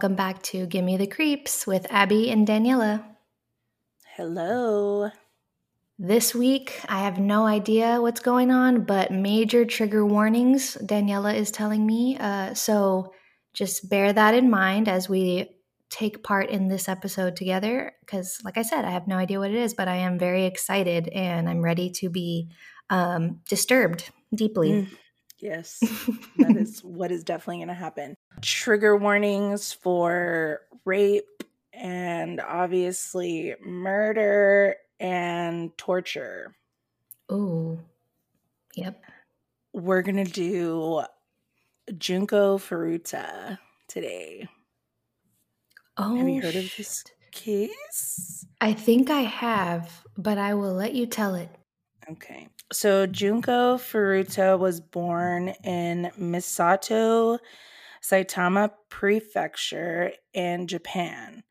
Hey, y'all, and welcome back to Gimme the Creeps with Abby and Daniela. Hello. This week, I have no idea what's going on, but major trigger warnings, Daniela is telling me. Uh, so just bear that in mind as we take part in this episode together. Because, like I said, I have no idea what it is, but I am very excited and I'm ready to be um, disturbed deeply. Mm. Yes, that is what is definitely going to happen. Trigger warnings for rape and obviously murder and torture. Oh, yep. We're going to do Junko Furuta today. Oh, have you heard of this case? I think I have, but I will let you tell it. Okay. So Junko Furuta was born in Misato, Saitama Prefecture in Japan.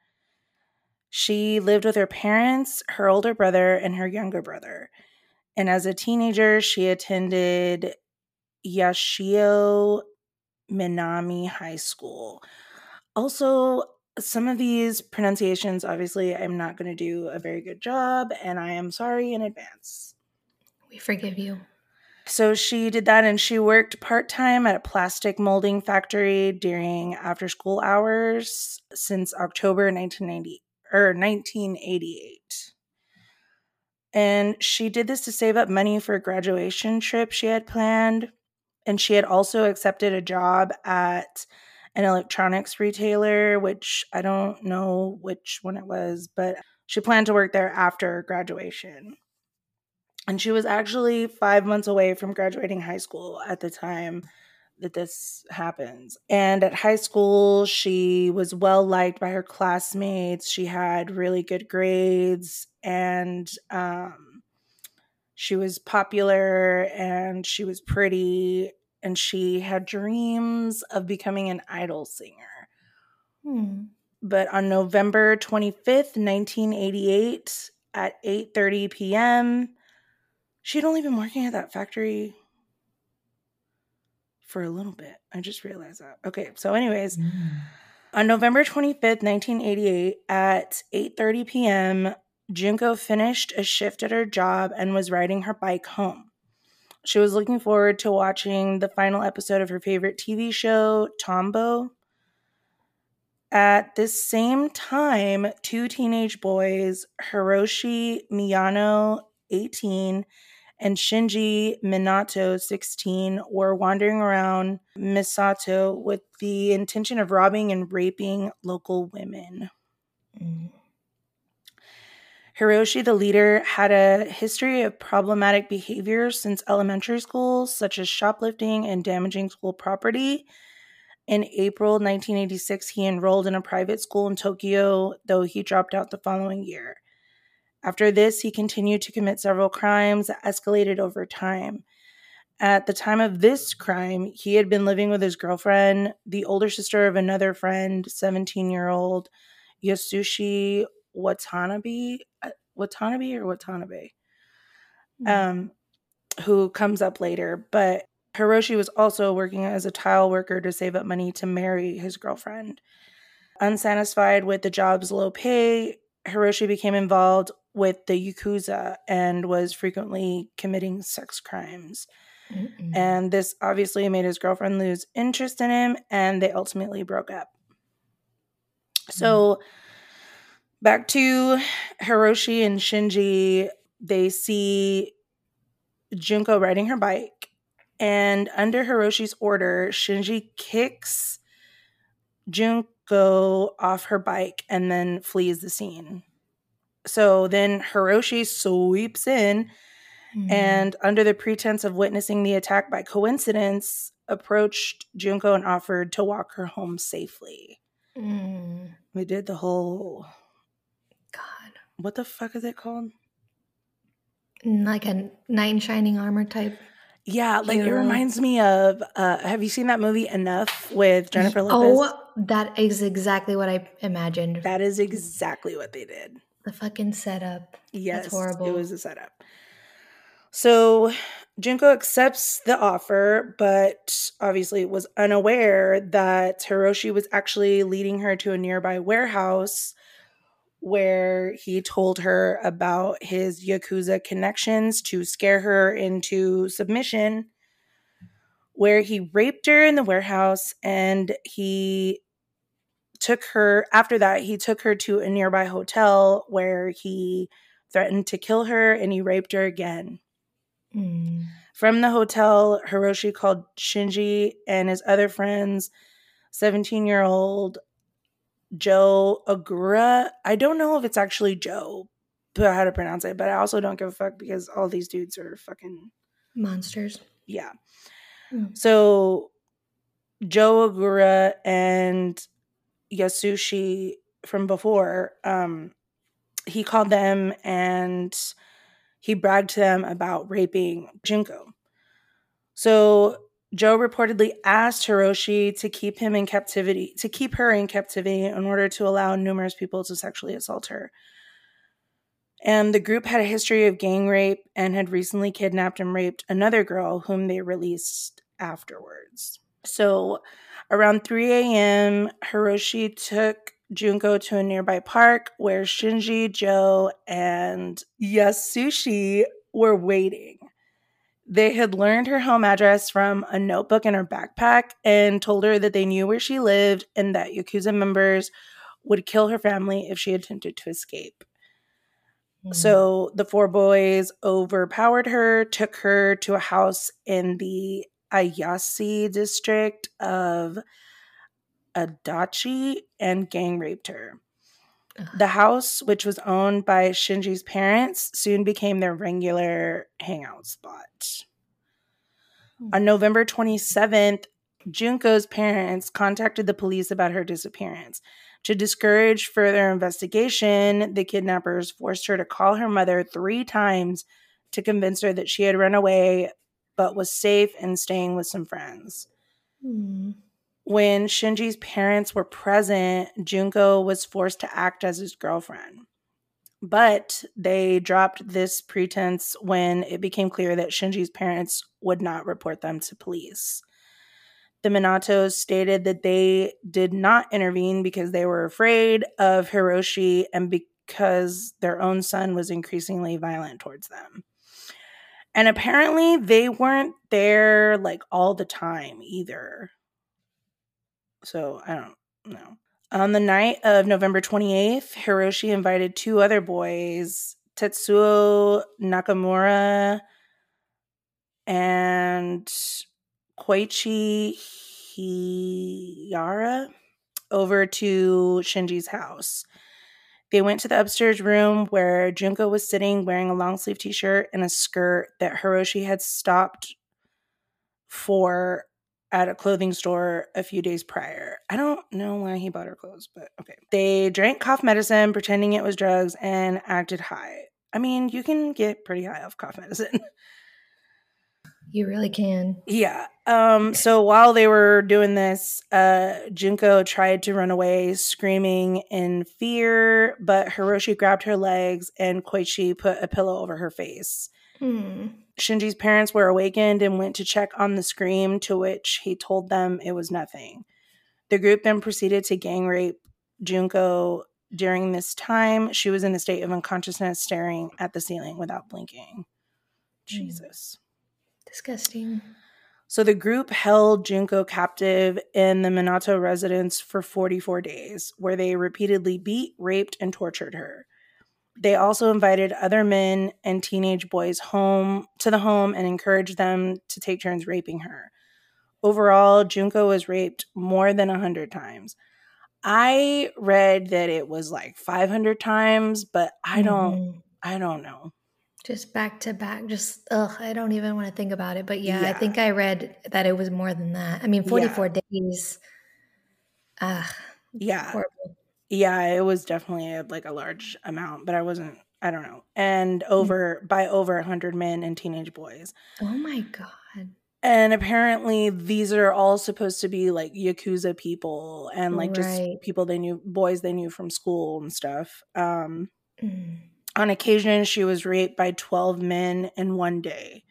She lived with her parents, her older brother, and her younger brother. And as a teenager, she attended Yashio Minami High School. Also, some of these pronunciations, obviously, I'm not going to do a very good job, and I am sorry in advance. We forgive you. So she did that and she worked part time at a plastic molding factory during after school hours since October 1990 or 1988. And she did this to save up money for a graduation trip she had planned. And she had also accepted a job at an electronics retailer, which I don't know which one it was, but she planned to work there after graduation. And she was actually five months away from graduating high school at the time that this happens. And at high school, she was well liked by her classmates. She had really good grades and um, she was popular and she was pretty and she had dreams of becoming an idol singer. Hmm. But on November 25th, 1988 at 8:30 p.m., She'd only been working at that factory for a little bit. I just realized that. Okay, so anyways, mm. on November 25th, 1988 at 8:30 p.m., Junko finished a shift at her job and was riding her bike home. She was looking forward to watching the final episode of her favorite TV show, Tombo. At this same time, two teenage boys, Hiroshi Miyano, 18, and Shinji Minato, 16, were wandering around Misato with the intention of robbing and raping local women. Mm. Hiroshi, the leader, had a history of problematic behavior since elementary school, such as shoplifting and damaging school property. In April 1986, he enrolled in a private school in Tokyo, though he dropped out the following year. After this, he continued to commit several crimes that escalated over time. At the time of this crime, he had been living with his girlfriend, the older sister of another friend, 17 year old Yasushi Watanabe, uh, Watanabe or Watanabe, hmm. um, who comes up later. But Hiroshi was also working as a tile worker to save up money to marry his girlfriend. Unsatisfied with the job's low pay, Hiroshi became involved with the Yakuza and was frequently committing sex crimes. Mm-mm. And this obviously made his girlfriend lose interest in him, and they ultimately broke up. So, mm. back to Hiroshi and Shinji, they see Junko riding her bike, and under Hiroshi's order, Shinji kicks Junko off her bike and then flees the scene. So then Hiroshi sweeps in mm. and, under the pretense of witnessing the attack by coincidence, approached Junko and offered to walk her home safely. Mm. We did the whole. God. What the fuck is it called? Like a knight in shining armor type. Yeah, like hero. it reminds me of. Uh, have you seen that movie Enough with Jennifer Lopez? Oh, that is exactly what I imagined. That is exactly what they did. The fucking setup. Yes, That's horrible. It was a setup. So Junko accepts the offer, but obviously was unaware that Hiroshi was actually leading her to a nearby warehouse where he told her about his Yakuza connections to scare her into submission, where he raped her in the warehouse and he took her, after that, he took her to a nearby hotel where he threatened to kill her and he raped her again. Mm. From the hotel, Hiroshi called Shinji and his other friends, 17 year old Joe Agura. I don't know if it's actually Joe, but how to pronounce it, but I also don't give a fuck because all these dudes are fucking monsters. Yeah. Mm. So Joe Agura and Yasushi from before, um, he called them and he bragged to them about raping Junko. So Joe reportedly asked Hiroshi to keep him in captivity, to keep her in captivity in order to allow numerous people to sexually assault her. And the group had a history of gang rape and had recently kidnapped and raped another girl whom they released afterwards. So around 3 a.m., Hiroshi took Junko to a nearby park where Shinji, Joe, and Yasushi were waiting. They had learned her home address from a notebook in her backpack and told her that they knew where she lived and that Yakuza members would kill her family if she attempted to escape. Mm. So the four boys overpowered her, took her to a house in the Ayase district of Adachi, and gang raped her. The house, which was owned by Shinji's parents, soon became their regular hangout spot. Hmm. On November 27th, Junko's parents contacted the police about her disappearance. To discourage further investigation, the kidnappers forced her to call her mother three times to convince her that she had run away but was safe and staying with some friends. Mm. When Shinji's parents were present, Junko was forced to act as his girlfriend. But they dropped this pretense when it became clear that Shinji's parents would not report them to police. The Minatos stated that they did not intervene because they were afraid of Hiroshi and because their own son was increasingly violent towards them. And apparently, they weren't there like all the time either. So I don't know. On the night of November 28th, Hiroshi invited two other boys, Tetsuo Nakamura and Koichi Hiyara, over to Shinji's house. They went to the upstairs room where Junko was sitting wearing a long sleeve t shirt and a skirt that Hiroshi had stopped for at a clothing store a few days prior. I don't know why he bought her clothes, but okay. They drank cough medicine, pretending it was drugs, and acted high. I mean, you can get pretty high off cough medicine. You really can. Yeah. Um, so while they were doing this, uh, Junko tried to run away, screaming in fear, but Hiroshi grabbed her legs and Koichi put a pillow over her face. Hmm. Shinji's parents were awakened and went to check on the scream, to which he told them it was nothing. The group then proceeded to gang rape Junko. During this time, she was in a state of unconsciousness, staring at the ceiling without blinking. Jesus. Disgusting. So the group held Junko captive in the Minato residence for 44 days, where they repeatedly beat, raped, and tortured her. They also invited other men and teenage boys home to the home and encouraged them to take turns raping her. Overall, Junko was raped more than 100 times. I read that it was like 500 times, but I don't mm-hmm. I don't know. Just back to back. Just ugh, I don't even want to think about it. But yeah, yeah. I think I read that it was more than that. I mean, 44 yeah. days. Ah, yeah. Horrible. Yeah, it was definitely a, like a large amount, but I wasn't. I don't know. And mm. over by over a hundred men and teenage boys. Oh my god. And apparently, these are all supposed to be like yakuza people and like right. just people they knew, boys they knew from school and stuff. Um, mm. On occasion, she was raped by 12 men in one day.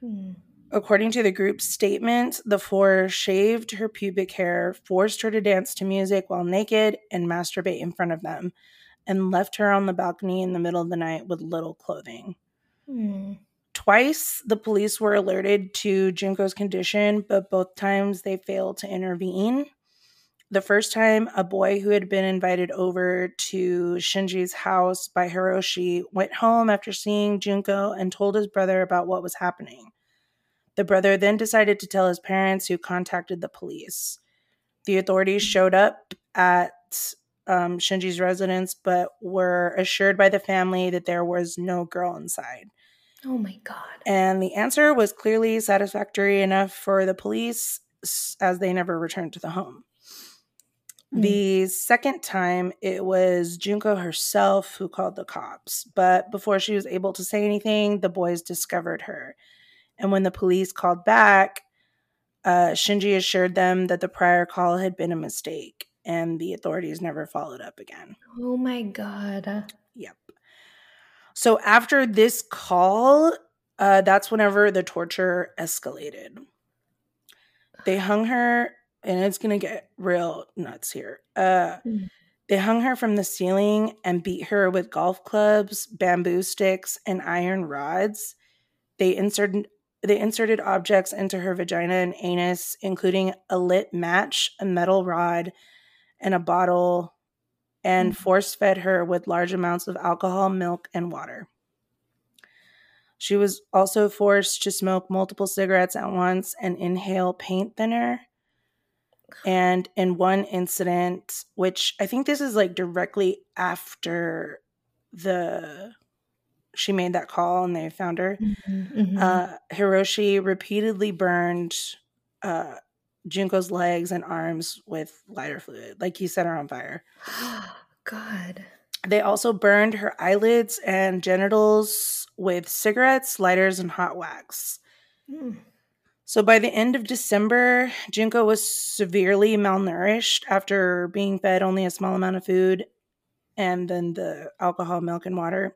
Hmm. According to the group's statement, the four shaved her pubic hair, forced her to dance to music while naked, and masturbate in front of them, and left her on the balcony in the middle of the night with little clothing. Hmm. Twice, the police were alerted to Junko's condition, but both times they failed to intervene. The first time, a boy who had been invited over to Shinji's house by Hiroshi went home after seeing Junko and told his brother about what was happening. The brother then decided to tell his parents, who contacted the police. The authorities showed up at um, Shinji's residence, but were assured by the family that there was no girl inside. Oh my God. And the answer was clearly satisfactory enough for the police, as they never returned to the home. Hmm. The second time, it was Junko herself who called the cops. But before she was able to say anything, the boys discovered her. And when the police called back, uh, Shinji assured them that the prior call had been a mistake, and the authorities never followed up again. Oh my God. Yep. So after this call, uh, that's whenever the torture escalated. They hung her, and it's gonna get real nuts here. Uh, Hmm. they hung her from the ceiling and beat her with golf clubs, bamboo sticks, and iron rods. They inserted they inserted objects into her vagina and anus, including a lit match, a metal rod, and a bottle, and Mm. force fed her with large amounts of alcohol, milk, and water. She was also forced to smoke multiple cigarettes at once and inhale paint thinner. And in one incident, which I think this is like directly after the she made that call and they found her, Mhm, mhm. uh, Hiroshi repeatedly burned uh, Junko's legs and arms with lighter fluid, like he set her on fire. God. They also burned her eyelids and genitals with cigarettes, lighters, and hot wax. Mm. So by the end of December, Junko was severely malnourished after being fed only a small amount of food and then the alcohol, milk, and water.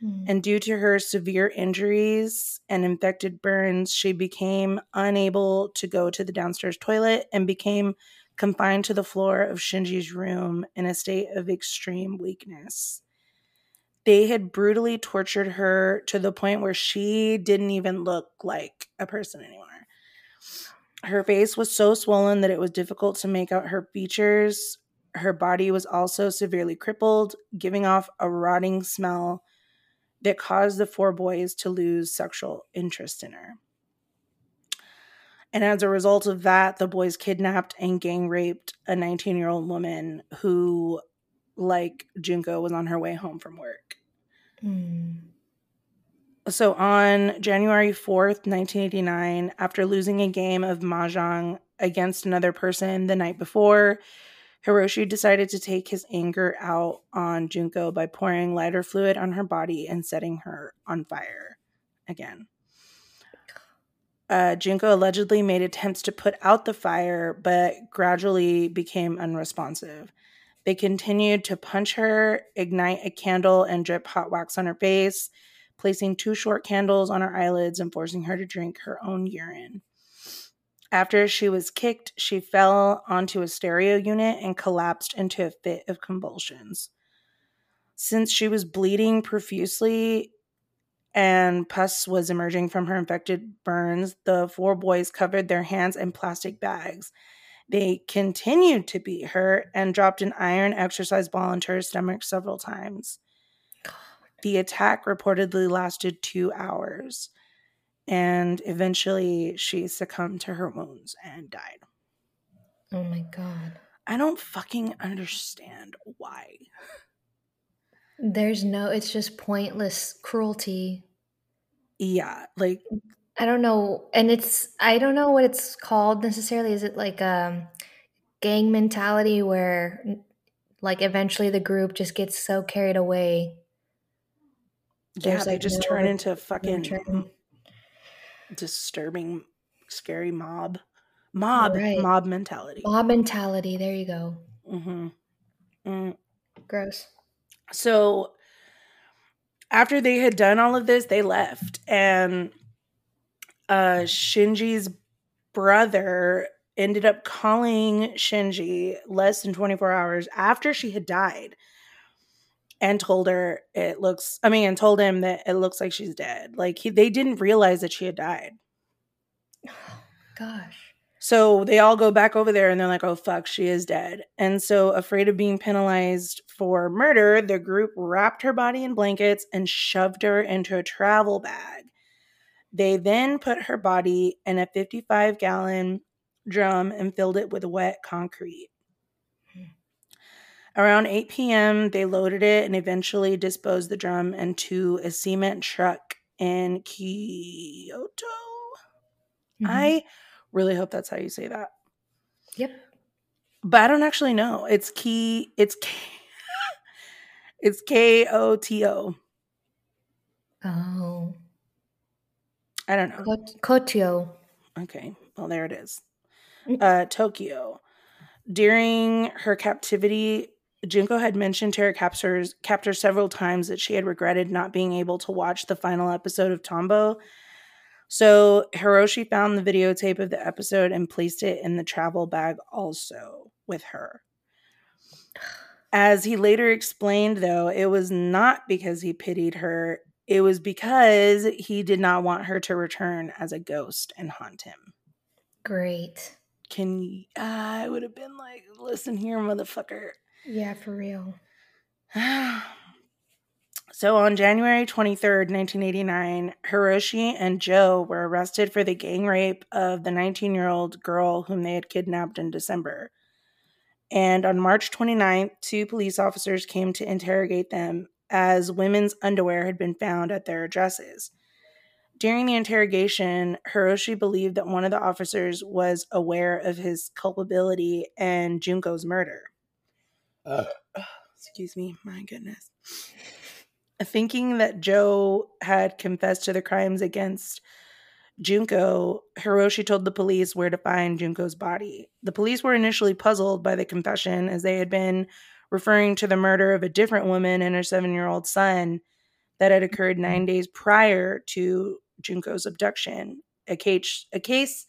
Mm. And due to her severe injuries and infected burns, she became unable to go to the downstairs toilet and became confined to the floor of Shinji's room in a state of extreme weakness. They had brutally tortured her to the point where she didn't even look like a person anymore. Her face was so swollen that it was difficult to make out her features. Her body was also severely crippled, giving off a rotting smell that caused the four boys to lose sexual interest in her. And as a result of that, the boys kidnapped and gang raped a 19 year old woman who, like Junko, was on her way home from work. Mm. So on January 4th, 1989, after losing a game of Mahjong against another person the night before, Hiroshi decided to take his anger out on Junko by pouring lighter fluid on her body and setting her on fire again. Uh, Junko allegedly made attempts to put out the fire, but gradually became unresponsive. They continued to punch her, ignite a candle, and drip hot wax on her face, placing two short candles on her eyelids and forcing her to drink her own urine. After she was kicked, she fell onto a stereo unit and collapsed into a fit of convulsions. Since she was bleeding profusely and pus was emerging from her infected burns, the four boys covered their hands in plastic bags. They continued to beat her and dropped an iron exercise ball into her stomach several times. The attack reportedly lasted two hours, and eventually she succumbed to her wounds and died. Oh my God. I don't fucking understand why. There's no, it's just pointless cruelty. Yeah, like I don't know. And it's, I don't know what it's called necessarily. Is it like um, gang mentality where like eventually the group just gets so carried away? Yeah, they like, just no turn into fucking return. disturbing, scary mob, mob, Right. mob mentality. Mob mentality. There you go. hmm Mm. Gross. So after they had done all of this, they left. And uh, Shinji's brother ended up calling Shinji less than 24 hours after she had died and told her it looks I mean and told him that it looks like she's dead. Like he, they didn't realize that she had died. Gosh. So they all go back over there and they're like, "Oh fuck, she is dead." And so afraid of being penalized for murder, the group wrapped her body in blankets and shoved her into a travel bag. They then put her body in a 55 gallon drum and filled it with wet concrete. Around 8 p.m., they loaded it and eventually disposed the drum into a cement truck in Kyoto. Mm-hmm. I really hope that's how you say that. Yep. But I don't actually know. It's key. It's K. it's K O T O. Oh. I don't know. Kotio. Okay. Well, there it is. Mm. Uh, Tokyo. During her captivity, Junko had mentioned to her captors, captors several times that she had regretted not being able to watch the final episode of Tombo. So Hiroshi found the videotape of the episode and placed it in the travel bag also with her. As he later explained, though, it was not because he pitied her, it was because he did not want her to return as a ghost and haunt him. Great. Can uh, I would have been like, listen here, motherfucker. Yeah, for real. so on January 23rd, 1989, Hiroshi and Joe were arrested for the gang rape of the 19 year old girl whom they had kidnapped in December. And on March 29th, two police officers came to interrogate them as women's underwear had been found at their addresses. During the interrogation, Hiroshi believed that one of the officers was aware of his culpability and Junko's murder. Uh, excuse me, my goodness. Thinking that Joe had confessed to the crimes against Junko, Hiroshi told the police where to find Junko's body. The police were initially puzzled by the confession as they had been referring to the murder of a different woman and her seven year old son that had occurred nine days prior to Junko's abduction, a case, a case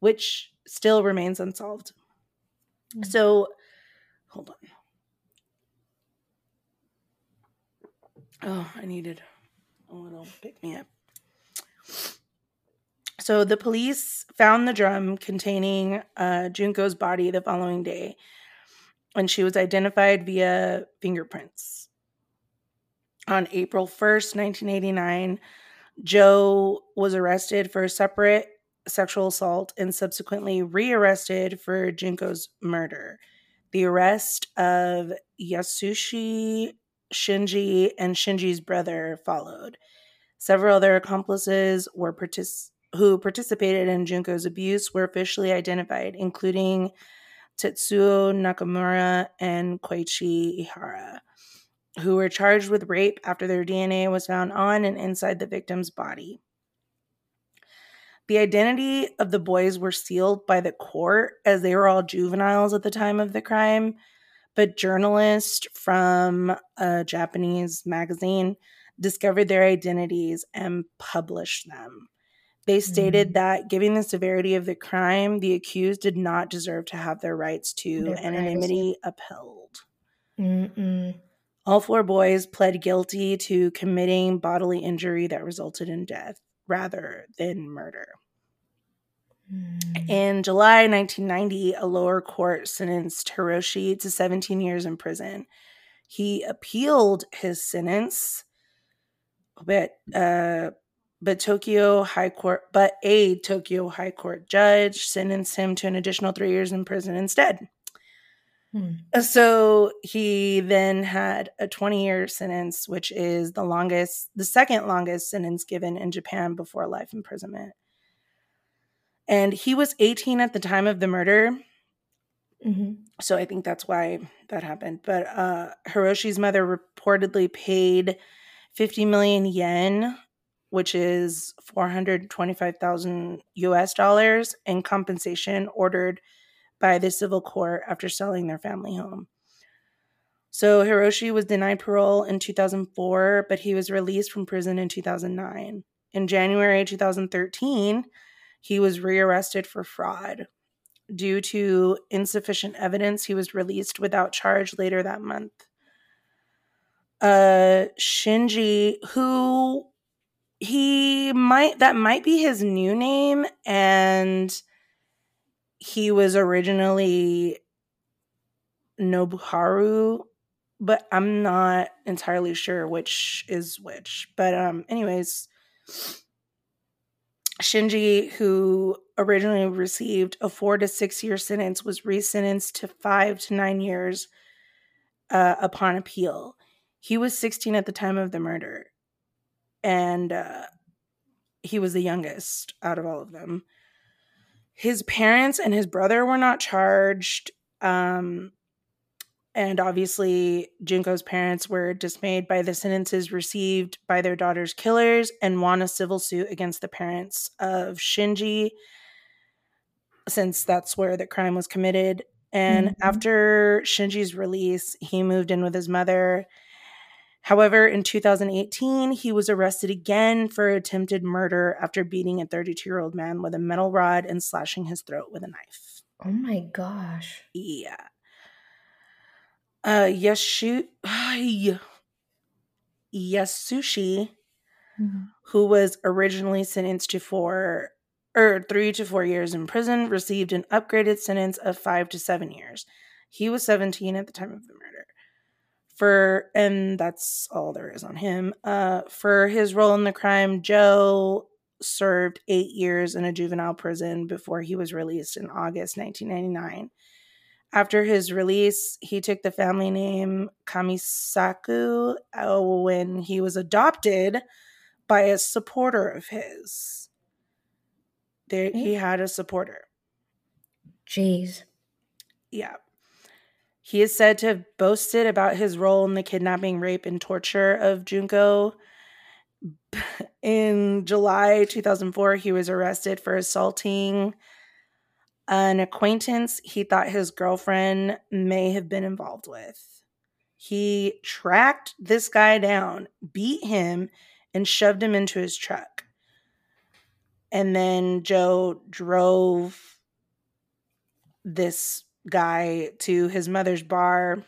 which still remains unsolved. Mm-hmm. So, hold on. Oh, I needed a little pick me up. So the police found the drum containing uh, Junko's body the following day, and she was identified via fingerprints. On April 1st, 1989, Joe was arrested for a separate sexual assault and subsequently rearrested for Junko's murder. The arrest of Yasushi Shinji and Shinji's brother followed. Several other accomplices were partic- who participated in Junko's abuse were officially identified, including Tetsuo Nakamura and Koichi Ihara, who were charged with rape after their DNA was found on and inside the victim's body. The identity of the boys were sealed by the court as they were all juveniles at the time of the crime, but journalists from a Japanese magazine discovered their identities and published them. They stated mm. that, given the severity of the crime, the accused did not deserve to have their rights to their anonymity upheld. Mm-mm. All four boys pled guilty to committing bodily injury that resulted in death rather than murder. Mm. In July 1990, a lower court sentenced Hiroshi to 17 years in prison. He appealed his sentence, but uh, but Tokyo High Court, but a Tokyo High Court judge sentenced him to an additional three years in prison instead. Hmm. So he then had a 20 year sentence, which is the longest, the second longest sentence given in Japan before life imprisonment. And he was 18 at the time of the murder. Mm-hmm. So I think that's why that happened. But uh, Hiroshi's mother reportedly paid 50 million yen, which is 425,000 US dollars, in compensation ordered by the civil court after selling their family home. So Hiroshi was denied parole in 2004, but he was released from prison in 2009. In January 2013, he was rearrested for fraud. Due to insufficient evidence, he was released without charge later that month. Uh, Shinji, who he might, that might be his new name, and he was originally Nobuharu, but I'm not entirely sure which is which. But um anyways, Shinji, who originally received a four to six year sentence, was resentenced to five to nine years uh, upon appeal. He was 16 at the time of the murder, and uh, he was the youngest out of all of them. His parents and his brother were not charged. Um, and obviously, Junko's parents were dismayed by the sentences received by their daughter's killers and won a civil suit against the parents of Shinji, since that's where the crime was committed. And mm-hmm. after Shinji's release, he moved in with his mother. However, in 2018, he was arrested again for attempted murder after beating a 32 year old man with a metal rod and slashing his throat with a knife. Oh my gosh. Yeah. Uh, Yashu, Yasushi, mm-hmm. who was originally sentenced to four or three to four years in prison, received an upgraded sentence of five to seven years. He was 17 at the time of the murder. For and that's all there is on him. Uh, for his role in the crime, Joe served eight years in a juvenile prison before he was released in August 1999. After his release, he took the family name Kamisaku uh, when he was adopted by a supporter of his. There, he had a supporter. Jeez. Yeah. He is said to have boasted about his role in the kidnapping, rape, and torture of Junko. In July 2004, he was arrested for assaulting an acquaintance he thought his girlfriend may have been involved with. He tracked this guy down, beat him, and shoved him into his truck. And then Joe drove this guy to his mother's bar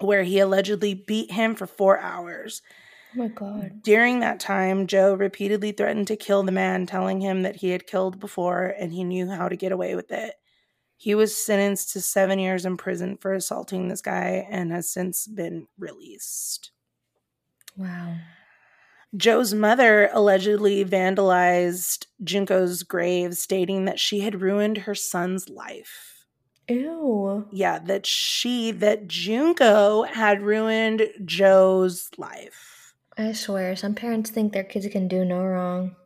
where he allegedly beat him for four hours my God. During that time, Joe repeatedly threatened to kill the man, telling him that he had killed before and he knew how to get away with it. He was sentenced to seven years in prison for assaulting this guy and has since been released. Wow. Joe's mother allegedly vandalized Junko's grave, stating that she had ruined her son's life. Ew. Yeah, that she, that Junko had ruined Joe's life. I swear, some parents think their kids can do no wrong.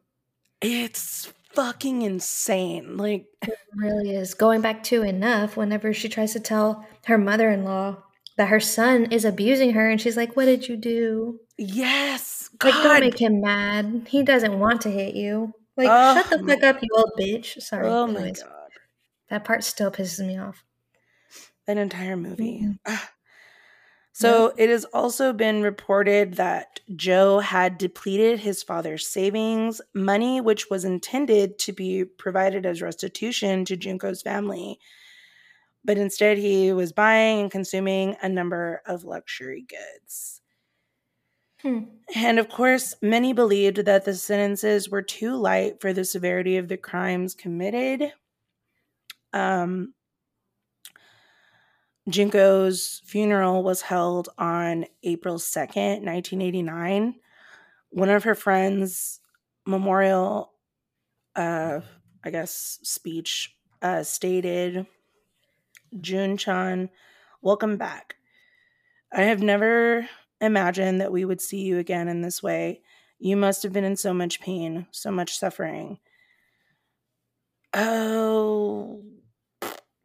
It's fucking insane. Like, it really is. Going back to enough, whenever she tries to tell her mother in law that her son is abusing her, and she's like, What did you do? Yes. God. Like, don't make him mad. He doesn't want to hit you. Like, oh, shut the fuck up, you old bitch. Sorry. Oh Anyways, my God. That part still pisses me off. That entire movie. Mm-hmm. So yep. it has also been reported that Joe had depleted his father's savings, money which was intended to be provided as restitution to Junko's family. But instead, he was buying and consuming a number of luxury goods. Hmm. And of course, many believed that the sentences were too light for the severity of the crimes committed. Um, Junko's funeral was held on April 2nd, 1989. One of her friends' memorial, uh, I guess, speech uh, stated Jun Chan, welcome back. I have never imagined that we would see you again in this way. You must have been in so much pain, so much suffering. Oh,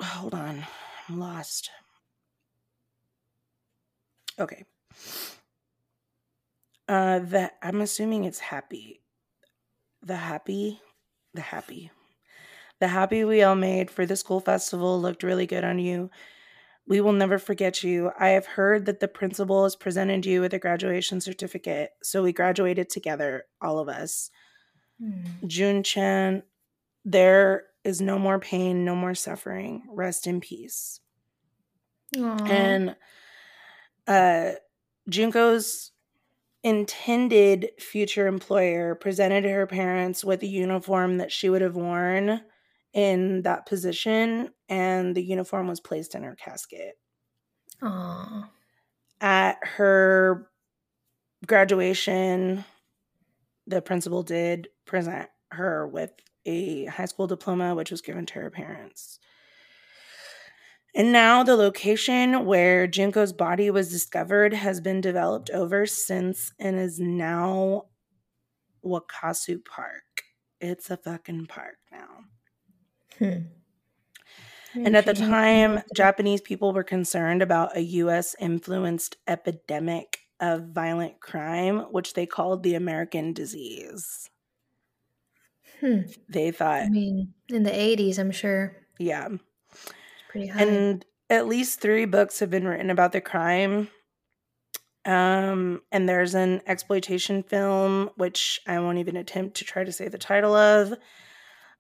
hold on. I'm lost. Okay. Uh the I'm assuming it's happy. The happy, the happy. The happy we all made for the school festival looked really good on you. We will never forget you. I have heard that the principal has presented you with a graduation certificate. So we graduated together, all of us. Hmm. Jun Chen, there is no more pain, no more suffering. Rest in peace. Aw. And uh Junko's intended future employer presented her parents with a uniform that she would have worn in that position and the uniform was placed in her casket. Aw. At her graduation, the principal did present her with a high school diploma, which was given to her parents. And now the location where Junko's body was discovered has been developed over since and is now Wakasu Park. It's a fucking park now. Hmm. And at the time, Japanese people were concerned about a US influenced epidemic of violent crime, which they called the American disease. Hmm. They thought, I mean, in the 80s, I'm sure yeah. Pretty high. And at least three books have been written about the crime. Um, and there's an exploitation film, which I won't even attempt to try to say the title of.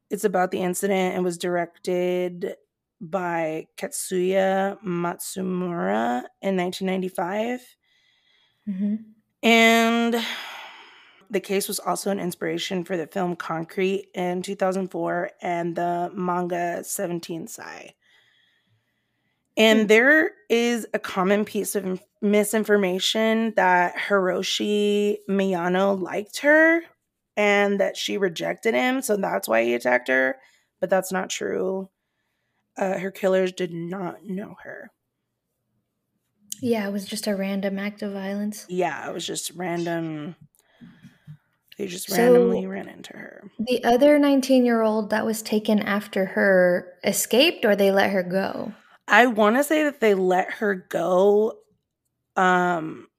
It's about the incident and was directed by Katsuya Matsumura in 1995. hmm And the case was also an inspiration for the film Concrete in 2004 and the manga 17 Sai. And Hmm. there is a common piece of misinformation that Hiroshi Miyano liked her and that she rejected him. So that's why he attacked her. But that's not true. Uh, her killers did not know her. Yeah, it was just a random act of violence. Yeah, it was just random. They just So- randomly ran into her. The other 19 year old that was taken after her escaped or they let her go? I want to say that they let her go. Um,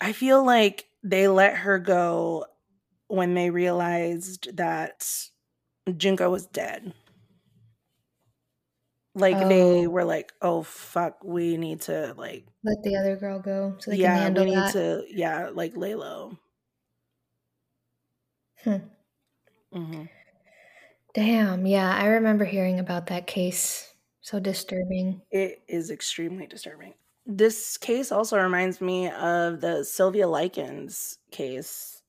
I feel like they let her go when they realized that Junko was dead. Like they Oh. were like, "Oh fuck, we need to like, Let the other girl go so they can yeah, handle we need that. to, yeah, like lay low." Hmm. hmm Damn, yeah, I remember hearing about that case. So disturbing. It is extremely disturbing. This case also reminds me of the Sylvia Likens case.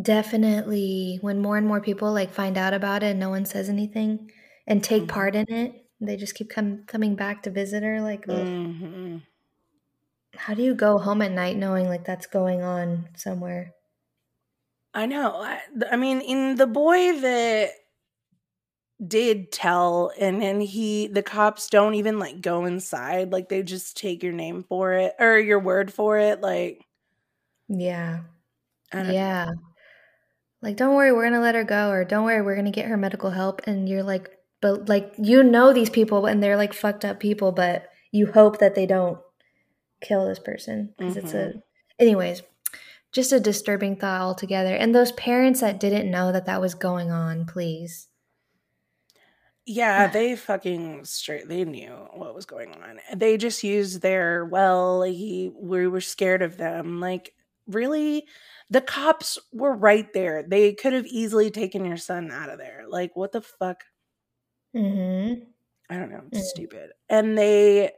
Definitely when more and more people like find out about it and no one says anything and take Mhm. part in it, they just keep com- coming back to visit her like ugh. hmm how do you go home at night knowing like that's going on somewhere? I know. I, I mean, in the boy that did tell, and then he, the cops don't even like go inside. Like they just take your name for it or your word for it. Like, Yeah. Don't know. Yeah. Like, don't worry, we're gonna let her go, or don't worry, we're gonna get her medical help. And you're like, but like, you know these people, and they're like fucked up people, but you hope that they don't kill this person because it's a. Mm-hmm. Anyways, just a disturbing thought altogether. And those parents that didn't know that that was going on, please. Yeah, they fucking straight. They knew what was going on. They just used their well. He, we were scared of them. Like, really, the cops were right there. They could have easily taken your son out of there. Like, what the fuck? Mm-hmm. I don't know. It's Mm. stupid. And they,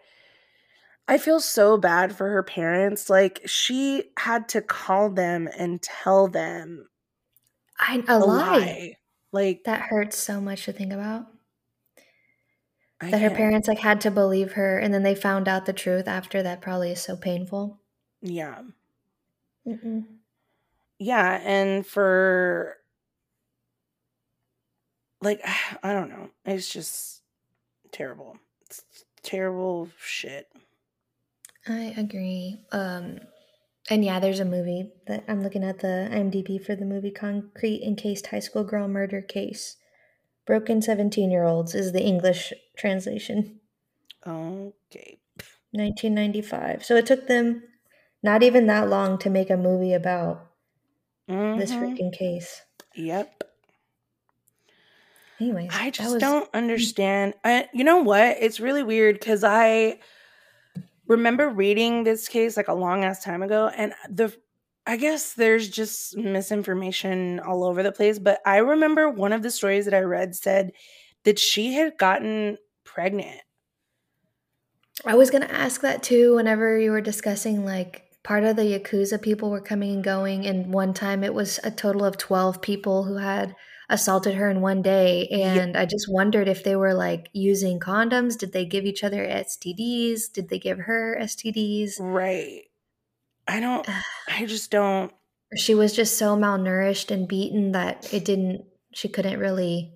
I feel so bad for her parents. Like, she had to call them and tell them I a a lie. lie. Like, That hurts so much to think about. I That her can't- parents like had to believe her, and then they found out the truth after. That probably is so painful. Yeah. Mm-mm. Yeah. And for, like, I don't know. It's just terrible. It's terrible shit. I agree. Um, and yeah, there's a movie that I'm looking at the IMDb for the movie Concrete Encased High School Girl Murder Case. Broken 17 year olds is the English translation, Okay. 1995. So it took them not even that long to make a movie about this Mhm. freaking case. Yep. Anyways, I just was- don't understand. I, you know what? It's really weird because I remember reading this case like a long ass time ago, and the I guess there's just misinformation all over the place. But I remember one of the stories that I read said that she had gotten pregnant. I was gonna ask that too. Whenever you were discussing like part of the yakuza people were coming and going, and one time it was a total of twelve people who had assaulted her in one day, Yeah. and I just wondered if they were like using condoms. Did they give each other STDs? Did they give her STDs? Right. I don't. I just don't. She was just so malnourished and beaten that it didn't. She couldn't really,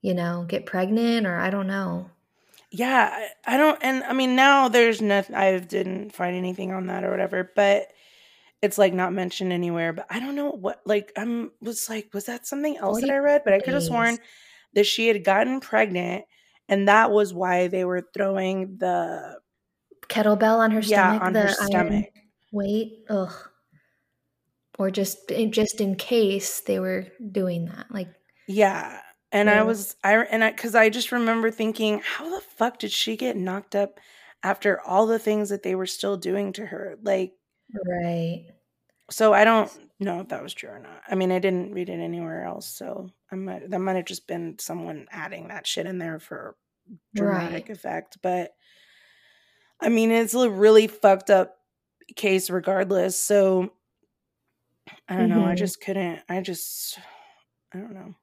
you know, get pregnant, or I don't know. Yeah, I, I don't. And I mean, now there's nothing. I didn't find anything on that or whatever, but it's like not mentioned anywhere. But I don't know what. Like, I'm was like, was that something else that I read? But I could have sworn that she had gotten pregnant, and that was why they were throwing the Kettlebell on her yeah stomach. on the her iron weight. Ugh. Or just eh, just in case they were doing that, like Yeah. And I was I and I cuz I just remember thinking how the fuck did she get knocked up after all the things that they were still doing to her? Like right. so I don't know if that was true or not. I mean, I didn't read it anywhere else, so I might that might have just been someone adding that shit in there for dramatic Right. effect, but I mean, it's a really fucked up case regardless. So I don't know. I Mhm. just couldn't. I just I don't know.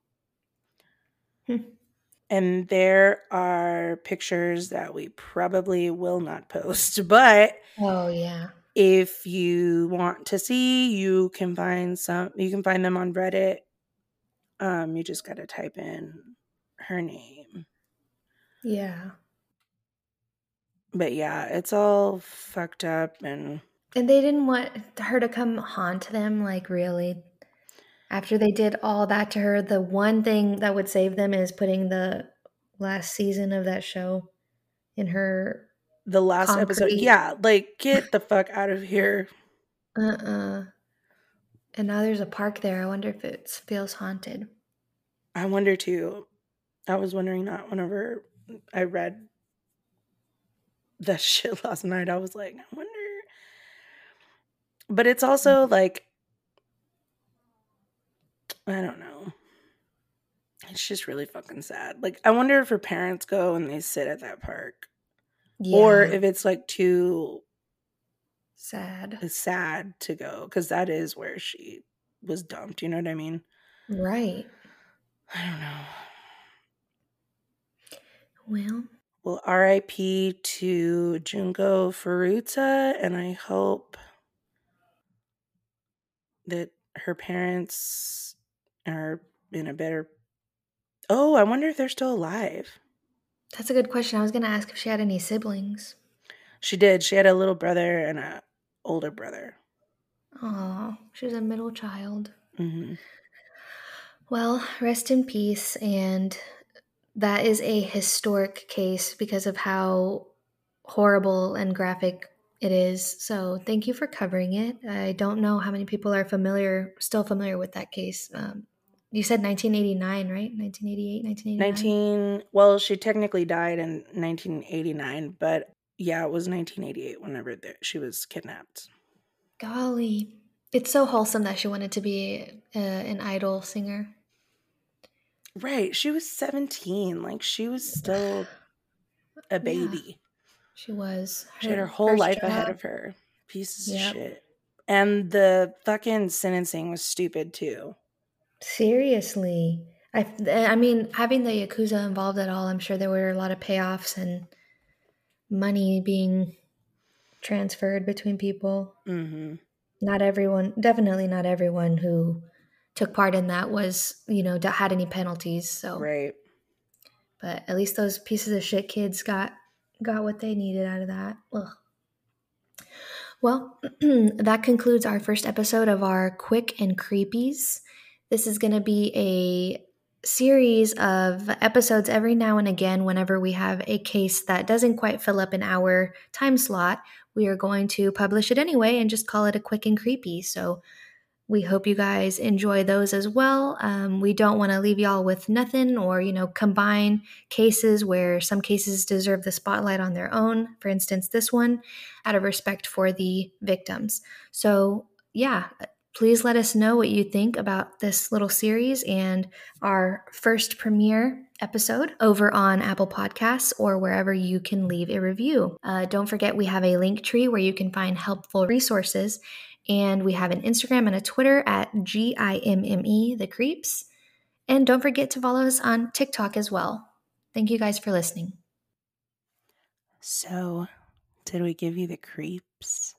Hmm. And there are pictures that we probably will not post, but Oh yeah. if you want to see, you can find some you can find them on Reddit. Um you just got to type in her name. Yeah. But yeah, it's all fucked up and And they didn't want her to come haunt them, like really. After they did all that to her, the one thing that would save them is putting the last season of that show in her the last episode. Yeah, like get the fuck out of here. uh-uh. And now there's a park there. I wonder if it feels haunted. I wonder too. I was wondering that whenever I read that shit last night. I was like, I wonder. But it's also mm-hmm. like, I don't know. It's just really fucking sad. Like, I wonder if her parents go and they sit at that park, Yeah. or if it's like too sad. sad to go, because that is where she was dumped. You know what I mean? Right. I don't know. Well, Well, RIP to Junko Furuta, and I hope that her parents are in a better. Oh, I wonder if they're still alive. that's a good question. I was going to ask if she had any siblings. She did. She had a little brother and a older brother. Oh, she was a middle child. hmm Well, rest in peace. And that is a historic case because of how horrible and graphic it is. So thank you for covering it. I don't know how many people are familiar, still familiar with that case. Um, you said 1989, right? 1988, 1989? 19. Well, she technically died in 1989, but yeah, it was 1988 whenever the, she was kidnapped. Golly. It's so wholesome that she wanted to be uh, an idol singer. Right. She was 17. Like, she was still a baby. She was. She had her whole life ahead of her. Pieces Yep. of shit. And the fucking sentencing was stupid too. Seriously. I, I mean, having the Yakuza involved at all, I'm sure there were a lot of payoffs and money being transferred between people. hmm Not everyone, definitely not everyone who took part in that was, you know, had any penalties. So, Right. but at least those pieces of shit kids got got what they needed out of that. Ugh. Well, that concludes our first episode of our quick and creepies. This is going to be a series of episodes every now and again whenever we have a case that doesn't quite fill up an hour time slot we are going to publish it anyway and just call it a quick and creepy so we hope you guys enjoy those as well. Um, we don't want to leave y'all with nothing or, you know, combine cases where some cases deserve the spotlight on their own. For instance, this one, out of respect for the victims. So, yeah, please let us know what you think about this little series and our first premiere episode over on Apple Podcasts or wherever you can leave a review. Uh, don't forget, we have a Linktree where you can find helpful resources and we have an Instagram and a Twitter at G I M M E, the creeps. And don't forget to follow us on TikTok as well. Thank you guys for listening. So, did we give you the creeps?